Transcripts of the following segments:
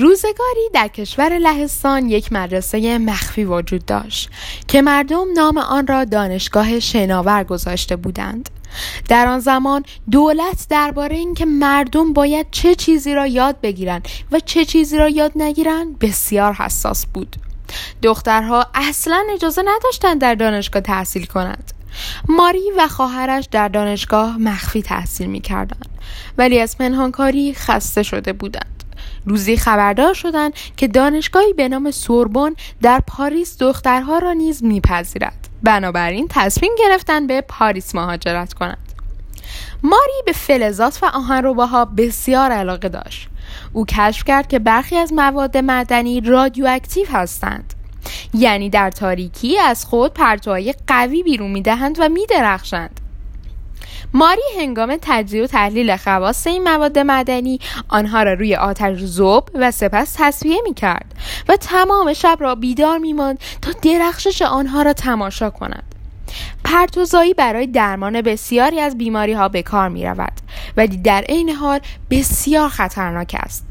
روزگاری در کشور لهستان یک مدرسه مخفی وجود داشت که مردم نام آن را دانشگاه شناور گذاشته بودند. در آن زمان دولت درباره اینکه مردم باید چه چیزی را یاد بگیرند و چه چیزی را یاد نگیرند بسیار حساس بود. دخترها اصلا اجازه نداشتند در دانشگاه تحصیل کنند. ماری و خواهرش در دانشگاه مخفی تحصیل می کردند ولی از پنهانکاری خسته شده بودند. روزی خبردار شدند که دانشگاهی به نام سوربن در پاریس دخترها را نیز میپذیرد. بنابراین تصمیم گرفتن به پاریس مهاجرت کنند. ماری به فلزات و آهنرباها بسیار علاقه داشت. او کشف کرد که برخی از مواد معدنی رادیواکتیو هستند. یعنی در تاریکی از خود پرتوهای قوی بیرون می‌دهند و میدرخشند. ماری هنگام تجزیه و تحلیل خواص این مواد معدنی آنها را روی آتش زوب و سپس تصویه می کرد و تمام شب را بیدار می ماند تا درخشش آنها را تماشا کند. پرتوزایی برای درمان بسیاری از بیماری ها به کار می رود ولی در عین حال بسیار خطرناک است.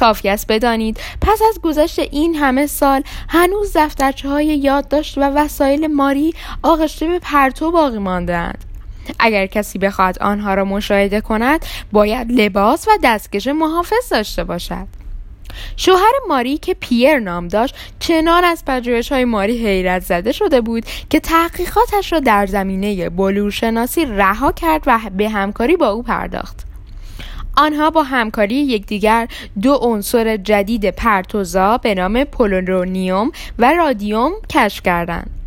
کافی است بدانید پس از گذشت این همه سال هنوز دفترچه های یادداشت و وسایل ماری آغشته به پرتو باقی ماندهاند. اگر کسی بخواهد آنها را مشاهده کند باید لباس و دستکش محافظ داشته باشد. شوهر ماری که پیر نام داشت چنان از پژوهش های ماری حیرت زده شده بود که تحقیقاتش را در زمینه بلورشناسی رها کرد و به همکاری با او پرداخت. آنها با همکاری یکدیگر دو عنصر جدید پرتوزا به نام پولونیوم و رادیوم کشف کردند.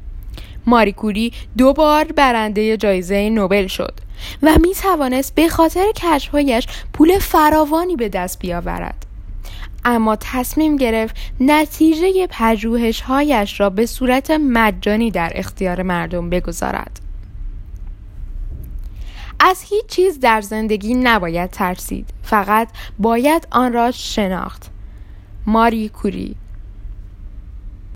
ماریکوری دو بار برنده جایزه نوبل شد و می توانست به خاطر کشفهایش پول فراوانی به دست بیاورد. اما تصمیم گرفت نتیجه پژوهشهایش را به صورت مجانی در اختیار مردم بگذارد. از هیچ چیز در زندگی نباید ترسید فقط باید آن را شناخت. ماری کوری